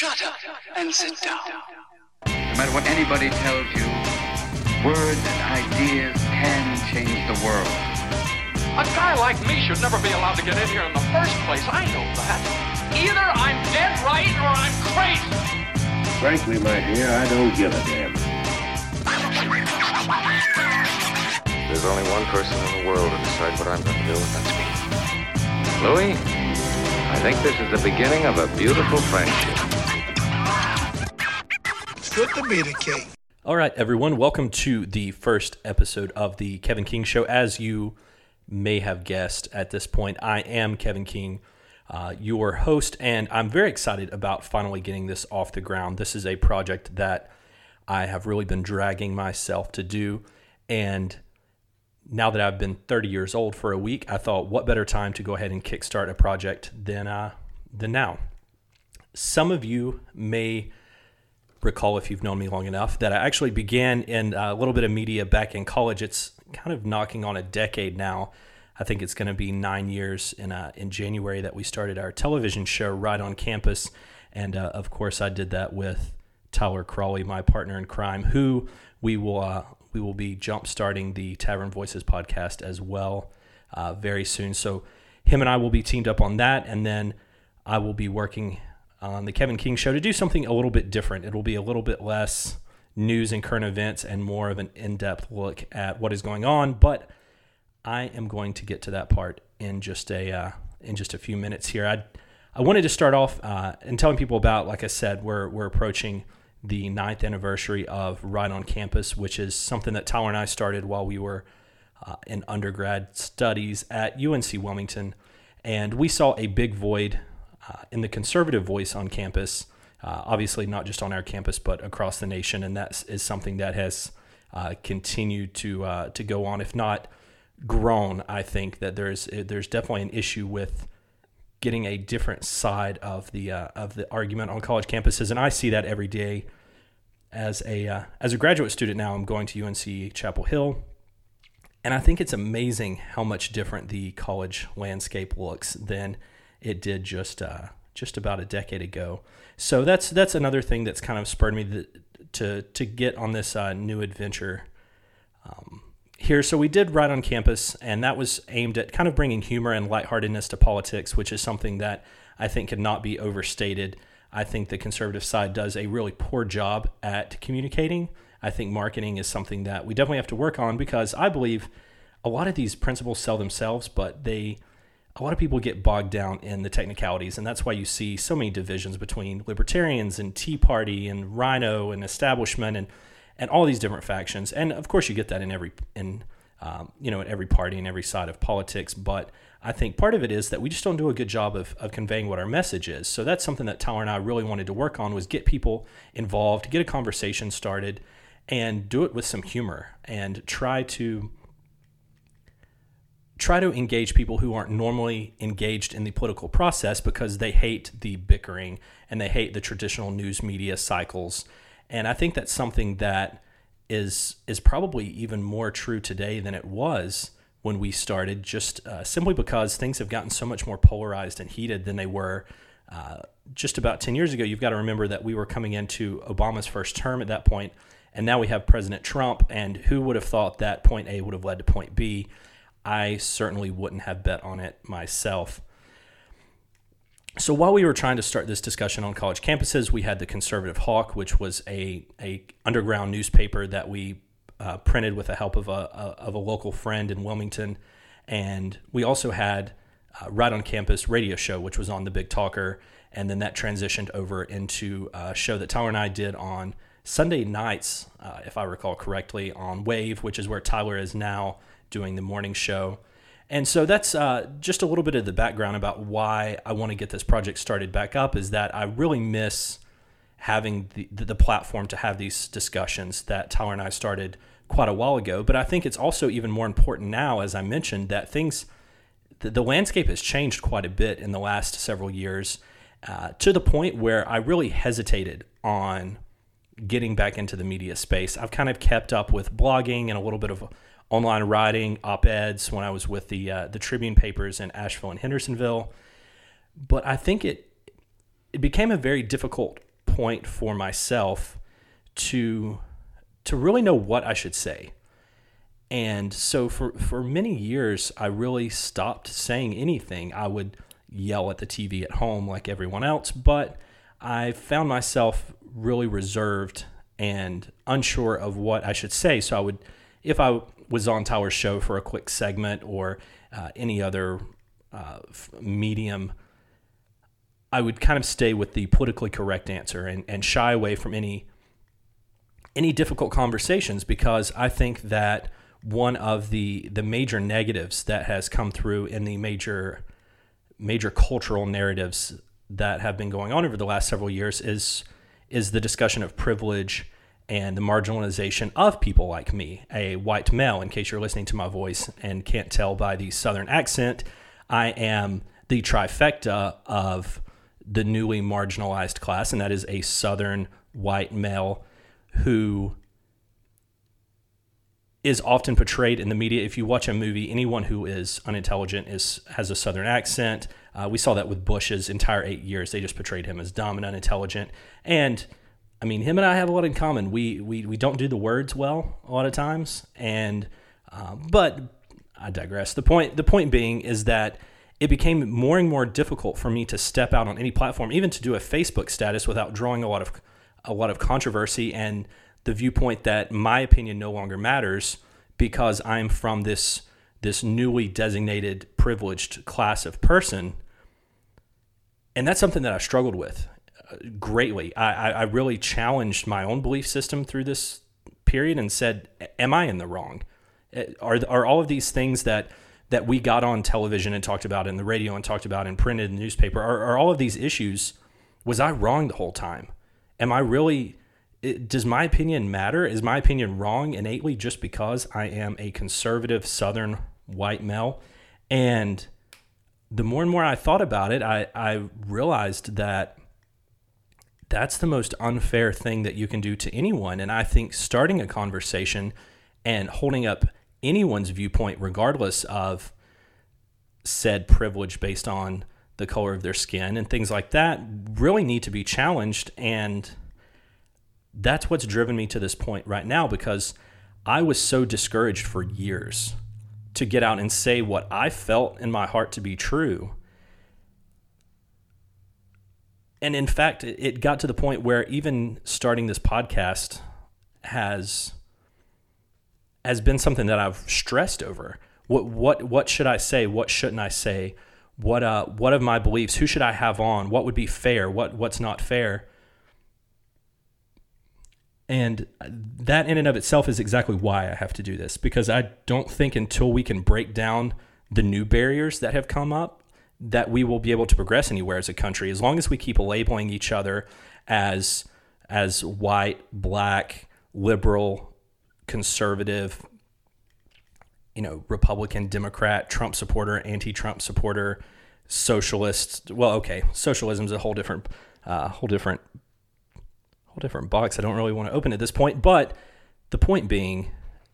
Shut up and sit down. No matter what anybody tells you, words and ideas can change the world. A guy like me should never be allowed to get in here in the first place. I know that. Either I'm dead right or I'm crazy. Frankly, my dear, I don't give a damn. There's only one person in the world to decide what I'm going to do, and that's me. Louis, I think this is the beginning of a beautiful friendship. Good to meet a king. All right, everyone, welcome to the first episode of the Kevin King Show. As you may have guessed at this point, I am Kevin King, uh, your host, and I'm very excited about finally getting this off the ground. This is a project that I have really been dragging myself to do, and now that I've been 30 years old for a week, I thought, what better time to go ahead and kickstart a project than uh, than now? Some of you may recall, if you've known me long enough, that I actually began in a little bit of media back in college. It's kind of knocking on a decade now. I think it's going to be nine years in uh, in January that we started our television show right on campus, and uh, of course, I did that with Tyler Crawley, my partner in crime, who we will uh, we will be jump starting the Tavern Voices podcast as well uh, very soon. So him and I will be teamed up on that, and then I will be working on the Kevin King Show to do something a little bit different. It will be a little bit less news and current events and more of an in-depth look at what is going on. But I am going to get to that part in just a uh, in just a few minutes here. I I wanted to start off uh, and telling people about, like I said, we're we're approaching the ninth anniversary of Right on Campus, which is something that Tyler and I started while we were uh, in undergrad studies at UNC Wilmington. And we saw a big void uh, in the conservative voice on campus, uh, obviously not just on our campus, but across the nation. And that is something that has uh, continued to, uh, to go on, if not grown. I think that there's, there's definitely an issue with getting a different side of the uh, of the argument on college campuses, and I see that every day as a uh, as a graduate student. Now I'm going to UNC Chapel Hill, and I think it's amazing how much different the college landscape looks than it did just uh, just about a decade ago. So that's that's another thing that's kind of spurred me to to, to get on this uh, new adventure. Um, here. So we did Right on Campus, and that was aimed at kind of bringing humor and lightheartedness to politics, which is something that I think cannot be overstated. I think the conservative side does a really poor job at communicating. I think marketing is something that we definitely have to work on because I believe a lot of these principles sell themselves, but they a lot of people get bogged down in the technicalities, and that's why you see so many divisions between libertarians and Tea Party and RINO and establishment and and all these different factions. And of course, you get that in every in um, you know in every party and every side of politics. But I think part of it is that we just don't do a good job of, of conveying what our message is. So that's something that Tyler and I really wanted to work on was get people involved, get a conversation started, and do it with some humor and try to try to engage people who aren't normally engaged in the political process because they hate the bickering and they hate the traditional news media cycles and I think that's something that is is probably even more true today than it was when we started, just uh, simply because things have gotten so much more polarized and heated than they were uh, just about 10 years ago. You've got to remember that we were coming into Obama's first term at that point, and now we have President Trump. And who would have thought that point A would have led to point B? I certainly wouldn't have bet on it myself. So while we were trying to start this discussion on college campuses, we had the Conservative Hawk, which was a, a underground newspaper that we uh, printed with the help of a, a, of a local friend in Wilmington, and we also had uh, Right on Campus radio show, which was on the Big Talker, and then that transitioned over into a show that Tyler and I did on Sunday nights, uh, if I recall correctly, on Wave, which is where Tyler is now doing the morning show. And so that's uh, just a little bit of the background about why I want to get this project started back up is that I really miss having the, the platform to have these discussions that Tyler and I started quite a while ago. But I think it's also even more important now, as I mentioned, that things, the, the landscape has changed quite a bit in the last several years uh, to the point where I really hesitated on getting back into the media space. I've kind of kept up with blogging and a little bit of online writing, op eds when I was with the uh, the Tribune papers in Asheville and Hendersonville. But I think it it became a very difficult point for myself to to really know what I should say. And so for for many years I really stopped saying anything. I would yell at the TV at home like everyone else, but I found myself really reserved and unsure of what I should say. So I would if I was on Tyler's show for a quick segment or uh, any other uh, medium, I would kind of stay with the politically correct answer and, and shy away from any any difficult conversations because I think that one of the the major negatives that has come through in the major major cultural narratives that have been going on over the last several years is is the discussion of privilege and the marginalization of people like me, a white male. In case you're listening to my voice and can't tell by the southern accent, I am the trifecta of the newly marginalized class, and that is a southern white male who is often portrayed in the media. If you watch a movie, anyone who is unintelligent is has a southern accent. Uh, we saw that with Bush's entire eight years; they just portrayed him as dumb and unintelligent. And I mean, him and I have a lot in common. We we we don't do the words well a lot of times, and uh, but I digress. The point the point being is that it became more and more difficult for me to step out on any platform, even to do a Facebook status without drawing a lot of a lot of controversy and the viewpoint that my opinion no longer matters because I'm from this this newly designated privileged class of person. And that's something that I struggled with greatly. I, I really challenged my own belief system through this period and said, "Am I in the wrong? Eh, are are all of these things that that we got on television and talked about in the radio and talked about in printed newspaper are, are all of these issues? Was I wrong the whole time? Am I really? Eh, does my opinion matter? Is my opinion wrong innately just because I am a conservative Southern white male? And the more and more I thought about it, I, I realized that that's the most unfair thing that you can do to anyone. And I think starting a conversation and holding up anyone's viewpoint, regardless of said privilege based on the color of their skin and things like that, really need to be challenged. And that's what's driven me to this point right now because I was so discouraged for years to get out and say what I felt in my heart to be true and in fact, it got to the point where even starting this podcast has has been something that I've stressed over. What what what should I say? What shouldn't I say? What uh what of my beliefs? Who should I have on? What would be fair? What what's not fair? And that in and of itself is exactly why I have to do this because I don't think until we can break down the new barriers that have come up that we will be able to progress anywhere as a country as long as we keep labeling each other as as white, black, liberal, conservative, you know, Republican, Democrat, Trump supporter, anti-Trump supporter, socialist. Well, okay, socialism is a whole different, uh, whole different, whole different box. I don't really want to open at this point, but the point being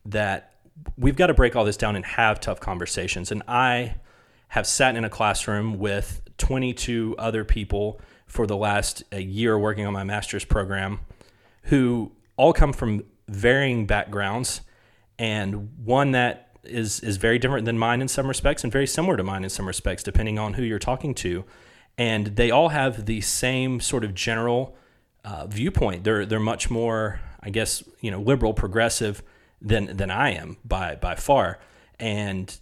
that we've got to break all this down and have tough conversations. And I have sat in a classroom with 22 other people for the last year working on my master's program who all come from varying backgrounds and one that is is very different than mine in some respects and very similar to mine in some respects depending on who you're talking to. And they all have the same sort of general uh, viewpoint. They're they're much more I guess you know liberal progressive than than I am by by far. And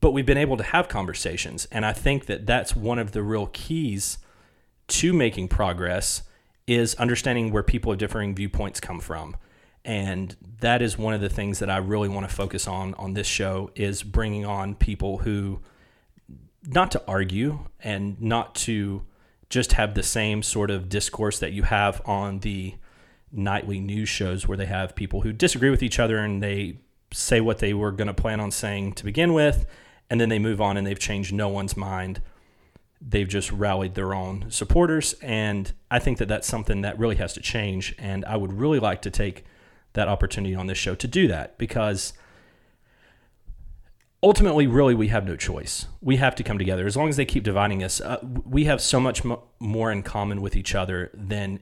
but we've been able to have conversations. And I think that that's one of the real keys to making progress is understanding where people of differing viewpoints come from. And that is one of the things that I really want to focus on on this show is bringing on people who not to argue and not to just have the same sort of discourse that you have on the nightly news shows where they have people who disagree with each other and they say what they were going to plan on saying to begin with, and then they move on and they've changed no one's mind. They've just rallied their own supporters, and I think that that's something that really has to change. And I would really like to take that opportunity on this show to do that because ultimately, really, we have no choice. We have to come together. As long as they keep dividing us, uh, we have so much mo- more in common with each other than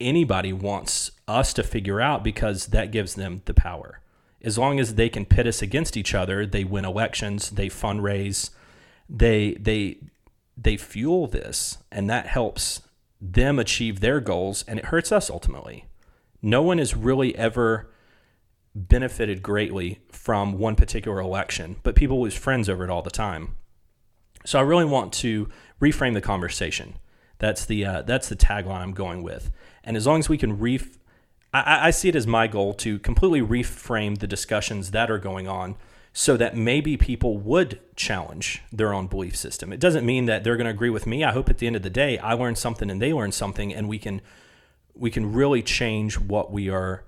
anybody wants us to figure out because that gives them the power. As long as they can pit us against each other, they win elections, they fundraise, they they they fuel this, and that helps them achieve their goals, and it hurts us ultimately. No one has really ever benefited greatly from one particular election, but people lose friends over it all the time. So I really want to reframe the conversation. That's the uh, that's the tagline I'm going with. And as long as we can ref, I, I see it as my goal to completely reframe the discussions that are going on, so that maybe people would challenge their own belief system. It doesn't mean that they're going to agree with me. I hope at the end of the day I learn something and they learn something, and we can we can really change what we are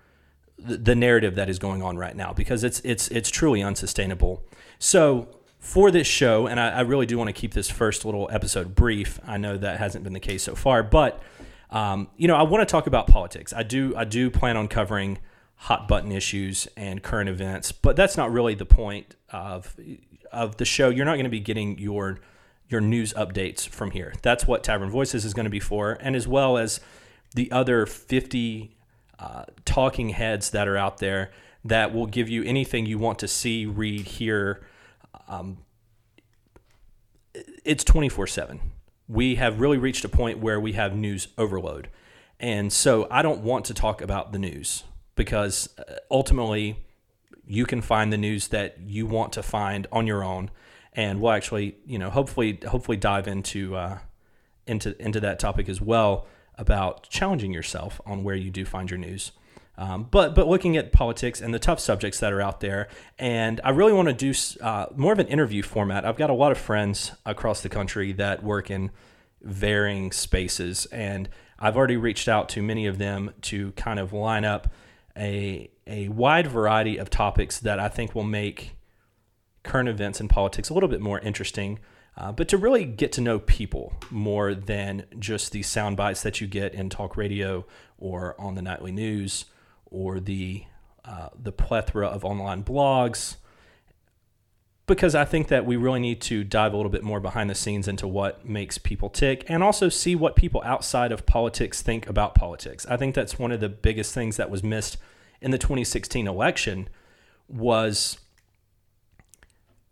the narrative that is going on right now because it's it's it's truly unsustainable. So for this show, and I, I really do want to keep this first little episode brief. I know that hasn't been the case so far, but um, you know, I want to talk about politics. I do I do plan on covering hot button issues and current events, but that's not really the point of of the show. You're not going to be getting your your news updates from here. That's what Tavern Voices is going to be for, and as well as the other 50 uh, talking heads that are out there that will give you anything you want to see, read, hear. Um, it's 24 7. We have really reached a point where we have news overload. And so I don't want to talk about the news because uh, ultimately you can find the news that you want to find on your own. And we'll actually, you know, hopefully, hopefully dive into, uh, into, into that topic as well about challenging yourself on where you do find your news. Um, but but looking at politics and the tough subjects that are out there, and I really want to do uh, more of an interview format. I've got a lot of friends across the country that work in varying spaces, and I've already reached out to many of them to kind of line up a a wide variety of topics that I think will make current events and politics a little bit more interesting uh, but to really get to know people more than just the sound bites that you get in talk radio or on the nightly news or the uh, the plethora of online blogs because I think that we really need to dive a little bit more behind the scenes into what makes people tick and also see what people outside of politics think about politics. I think that's one of the biggest things that was missed in the 2016 election was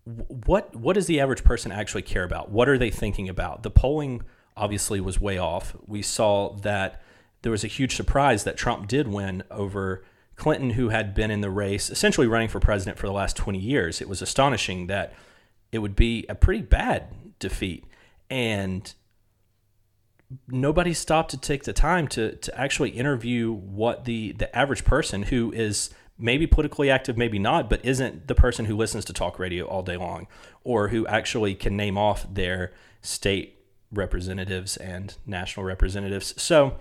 what what does the average person actually care about? What are they thinking about? The polling obviously was way off. We saw that there was a huge surprise that Trump did win over Clinton, who had been in the race, essentially running for president for the last 20 years. It was astonishing that it would be a pretty bad defeat. And nobody stopped to take the time to, to actually interview what the, the average person who is maybe politically active, maybe not, but isn't the person who listens to talk radio all day long or who actually can name off their state representatives and national representatives. So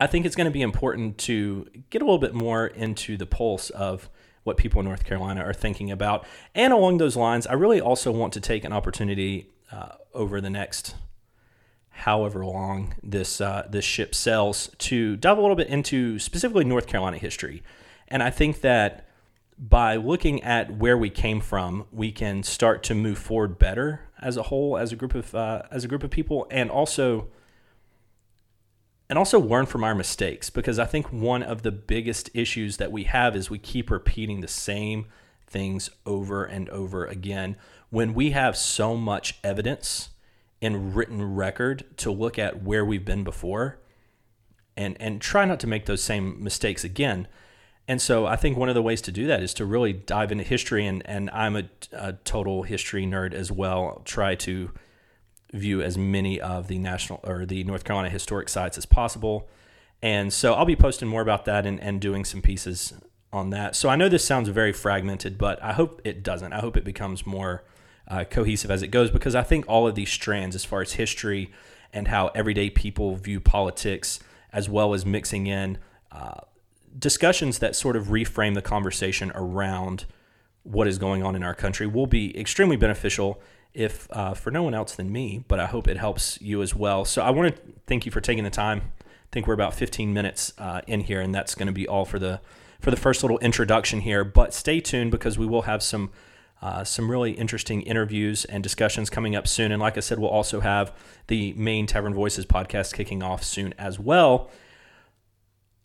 I think it's going to be important to get a little bit more into the pulse of what people in North Carolina are thinking about. And along those lines, I really also want to take an opportunity uh, over the next however long this uh, this ship sails to dive a little bit into specifically North Carolina history. And I think that by looking at where we came from, we can start to move forward better as a whole, as a group of uh, as a group of people, and also and also learn from our mistakes. Because I think one of the biggest issues that we have is we keep repeating the same things over and over again when we have so much evidence and written record to look at where we've been before and and try not to make those same mistakes again and so I think one of the ways to do that is to really dive into history. And, and I'm a, a total history nerd as well. I'll try to view as many of the national or the North Carolina historic sites as possible. And so I'll be posting more about that and, and doing some pieces on that. So I know this sounds very fragmented, but I hope it doesn't. I hope it becomes more uh, cohesive as it goes because I think all of these strands, as far as history and how everyday people view politics, as well as mixing in uh, discussions that sort of reframe the conversation around what is going on in our country will be extremely beneficial if uh, for no one else than me but i hope it helps you as well. So i want to thank you for taking the time. I think we're about 15 minutes uh, in here and that's going to be all for the for the first little introduction here. But stay tuned because we will have some uh, some really interesting interviews and discussions coming up soon. And like i said we'll also have the main tavern voices podcast kicking off soon as well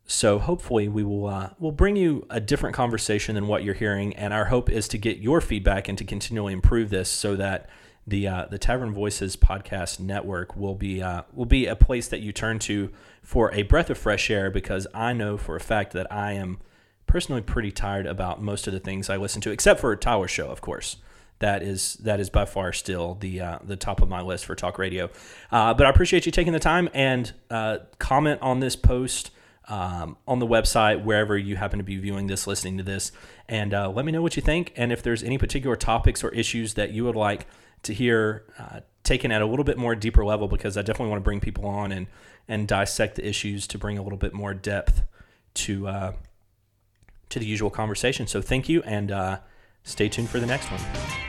So hopefully we will uh, will bring you a different conversation than what you're hearing, and our hope is to get your feedback and to continually improve this so that the uh, the Tavern Voices podcast network will be uh, will be a place that you turn to for a breath of fresh air. Because I know for a fact that I am personally pretty tired about most of the things I listen to, except for Tyler Show, of course. That is that is by far still the uh, the top of my list for talk radio. Uh, but I appreciate you taking the time and uh, comment on this post um, on the website wherever you happen to be viewing this, listening to this, and uh, let me know what you think. And if there's any particular topics or issues that you would like to hear uh, taken at a little bit more deeper level, because I definitely want to bring people on and and dissect the issues to bring a little bit more depth to uh, to the usual conversation. So thank you, and uh, stay tuned for the next one.